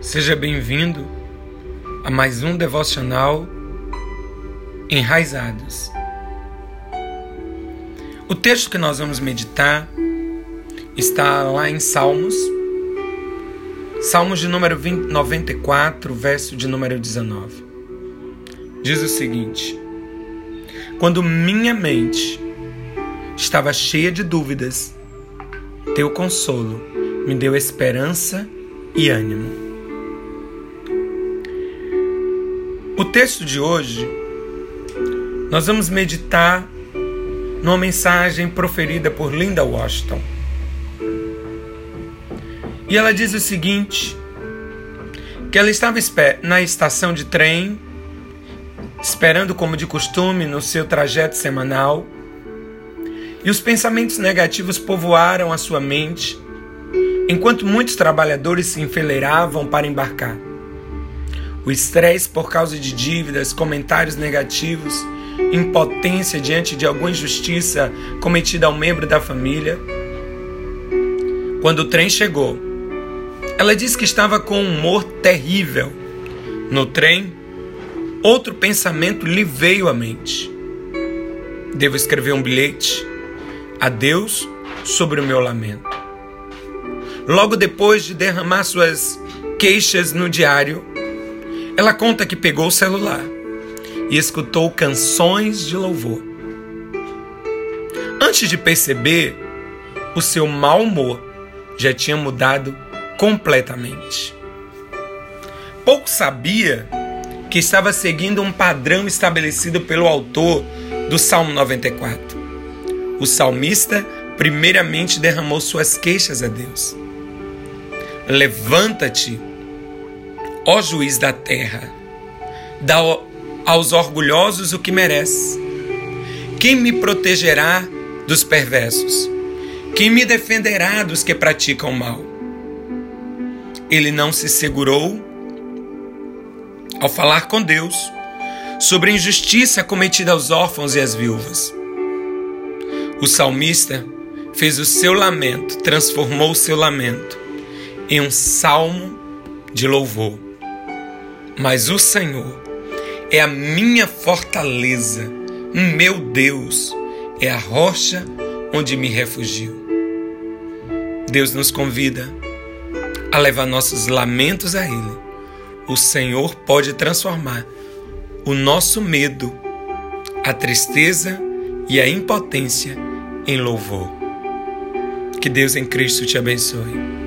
Seja bem-vindo a mais um devocional Enraizados. O texto que nós vamos meditar está lá em Salmos, Salmos de número 20, 94, verso de número 19. Diz o seguinte: Quando minha mente estava cheia de dúvidas, teu consolo me deu esperança e ânimo. O texto de hoje, nós vamos meditar numa mensagem proferida por Linda Washington. E ela diz o seguinte: que ela estava na estação de trem, esperando como de costume no seu trajeto semanal, e os pensamentos negativos povoaram a sua mente, enquanto muitos trabalhadores se enfileiravam para embarcar. O estresse por causa de dívidas, comentários negativos, impotência diante de alguma injustiça cometida a um membro da família. Quando o trem chegou, ela disse que estava com um humor terrível. No trem, outro pensamento lhe veio à mente. Devo escrever um bilhete a Deus sobre o meu lamento. Logo depois de derramar suas queixas no diário, ela conta que pegou o celular e escutou canções de louvor. Antes de perceber, o seu mau humor já tinha mudado completamente. Pouco sabia que estava seguindo um padrão estabelecido pelo autor do Salmo 94. O salmista primeiramente derramou suas queixas a Deus. Levanta-te Ó juiz da terra, dá aos orgulhosos o que merece. Quem me protegerá dos perversos? Quem me defenderá dos que praticam mal? Ele não se segurou ao falar com Deus sobre a injustiça cometida aos órfãos e às viúvas. O salmista fez o seu lamento, transformou o seu lamento em um salmo de louvor mas o Senhor é a minha fortaleza, o meu Deus é a rocha onde me refugio. Deus nos convida a levar nossos lamentos a Ele. O Senhor pode transformar o nosso medo, a tristeza e a impotência em louvor. Que Deus em Cristo te abençoe.